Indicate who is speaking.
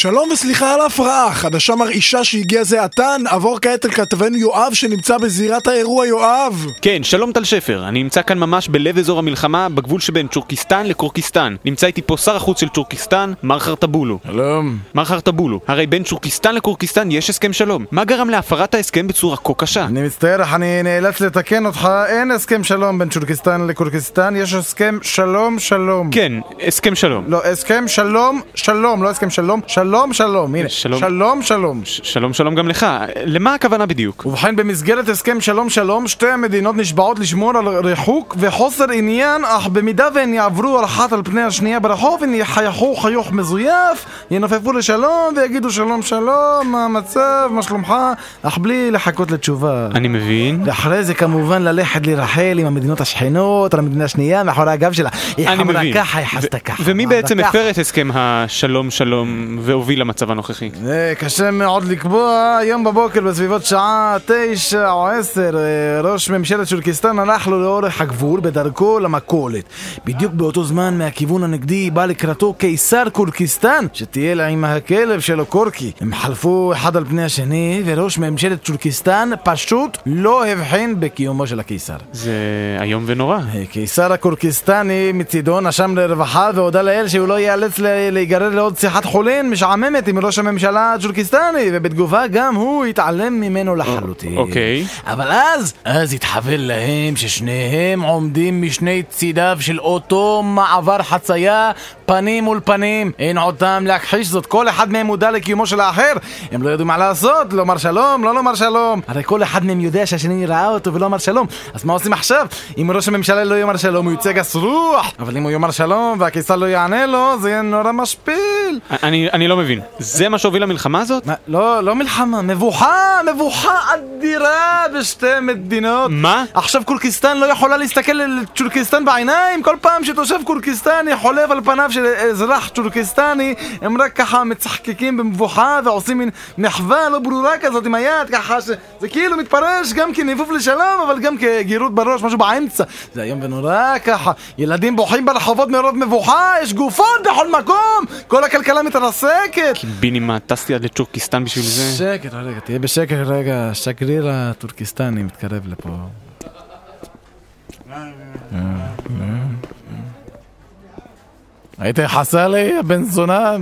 Speaker 1: שלום וסליחה על ההפרעה, חדשה מרעישה שהגיע זה עתה, נעבור כעת אל כתבנו יואב שנמצא בזירת האירוע יואב.
Speaker 2: כן, שלום טל שפר, אני נמצא כאן ממש בלב אזור המלחמה, בגבול שבין צ'ורקיסטן לקורקיסטן. נמצא איתי פה שר החוץ של צ'ורקיסטן, מר חרטבולו.
Speaker 1: שלום.
Speaker 2: מר חרטבולו, הרי בין צ'ורקיסטן לקורקיסטן יש הסכם שלום. מה גרם להפרת ההסכם בצורה כה קשה?
Speaker 3: אני מצטער, אני נאלץ לתקן אותך, אין הסכם שלום בין צ'ורקיסטן לקורקיסטן, יש הסכם שלום שלום.
Speaker 2: כן, הסכם שלום.
Speaker 3: לא, הסכם שלום שלום, לא הסכם שלום, שלום שלום, הנה,
Speaker 2: שלום.
Speaker 3: שלום שלום.
Speaker 2: שלום שלום גם לך. למה הכוונה בדיוק?
Speaker 3: ובכן, במסגרת הסכם שלום שלום, שתי המדינות נשבעות לשמור על ריחוק וחוסר עניין, אך במידה והן יעברו אחת על פני השנייה ברחוב, הן יחייכו חיוך מזויף, ינופפו לשלום ויגידו שלום שלום, מה המצב, מה שלומך, אך בלי לחכות לתשובה.
Speaker 2: אני מבין.
Speaker 3: ואחרי זה כמובן ללכת להירחל עם המדינות השכנות, על המדינה השנייה, מאחורי הגב שלה.
Speaker 2: אני מבין.
Speaker 3: ככה, חסתה ככה.
Speaker 2: ומי בעצם. הפר את הסכם השלום שלום והוביל למצב הנוכחי?
Speaker 3: קשה מאוד לקבוע, היום בבוקר בסביבות שעה תשע או עשר אה, ראש ממשלת שורקיסטן הלך לו לאורך הגבול בדרכו למכולת. בדיוק באותו זמן מהכיוון הנגדי בא לקראתו קיסר קורקיסטן שטייל עם הכלב שלו קורקי. הם חלפו אחד על פני השני וראש ממשלת שורקיסטן פשוט לא הבחין בקיומו של הקיסר.
Speaker 2: זה איום ונורא.
Speaker 3: קיסר הקורקיסטני מצידו נשם לרווחה והודה לאל שהוא לא ייאלץ להיגרר לעוד שיחת חולין משעממת עם ראש הממשלה הג'ורקיסטני ובתגובה גם הוא התעלם ממנו לחלוטין.
Speaker 2: אוקיי.
Speaker 3: אבל אז, אז התחוול להם ששניהם עומדים משני צידיו של אותו מעבר חצייה פנים מול פנים. אין עוד טעם להכחיש זאת, כל אחד מהם מודע לקיומו של האחר. הם לא ידעו מה לעשות, לומר שלום, לא לומר שלום. הרי כל אחד מהם יודע שהשני ראה אותו ולא אמר שלום. אז מה עושים עכשיו? אם ראש הממשלה לא יאמר שלום, הוא יצא גס רוח. אבל אם הוא יאמר שלום והקיסר לא יענה לו, זה יהיה נורא משפיל.
Speaker 2: אני, אני לא מבין. זה מה שהוביל למלחמה הזאת?
Speaker 3: מה, לא, לא מלחמה, מבוכה, מבוכה אדירה בשתי מדינות.
Speaker 2: מה?
Speaker 3: עכשיו קורקיסטן לא יכולה להסתכל לצ'ורקיסטן בעיניים? כל פעם שתושב קורקיסטני חולב על פניו של אזרח צ'ורקיסטני, הם רק ככה מצחקקים במבוכה ועושים מין מחווה לא ברורה כזאת עם היד, ככה שזה כאילו מתפרש גם כניפוף לשלום, אבל גם כגירות בראש, משהו באמצע. זה איום ונורא ככה. ילדים בוכים ברחובות מרוב מבוכה, יש גופות בכל מקום, כל הכלכלה מתרסקת.
Speaker 2: קיבינימה, טסתי עד לצ'ורקיסטן בשביל זה.
Speaker 3: שקט, רגע, תהיה בשקט רגע, השגריר הטורקיסטני מתקרב לפה. היית חסר לי, הבן זונה?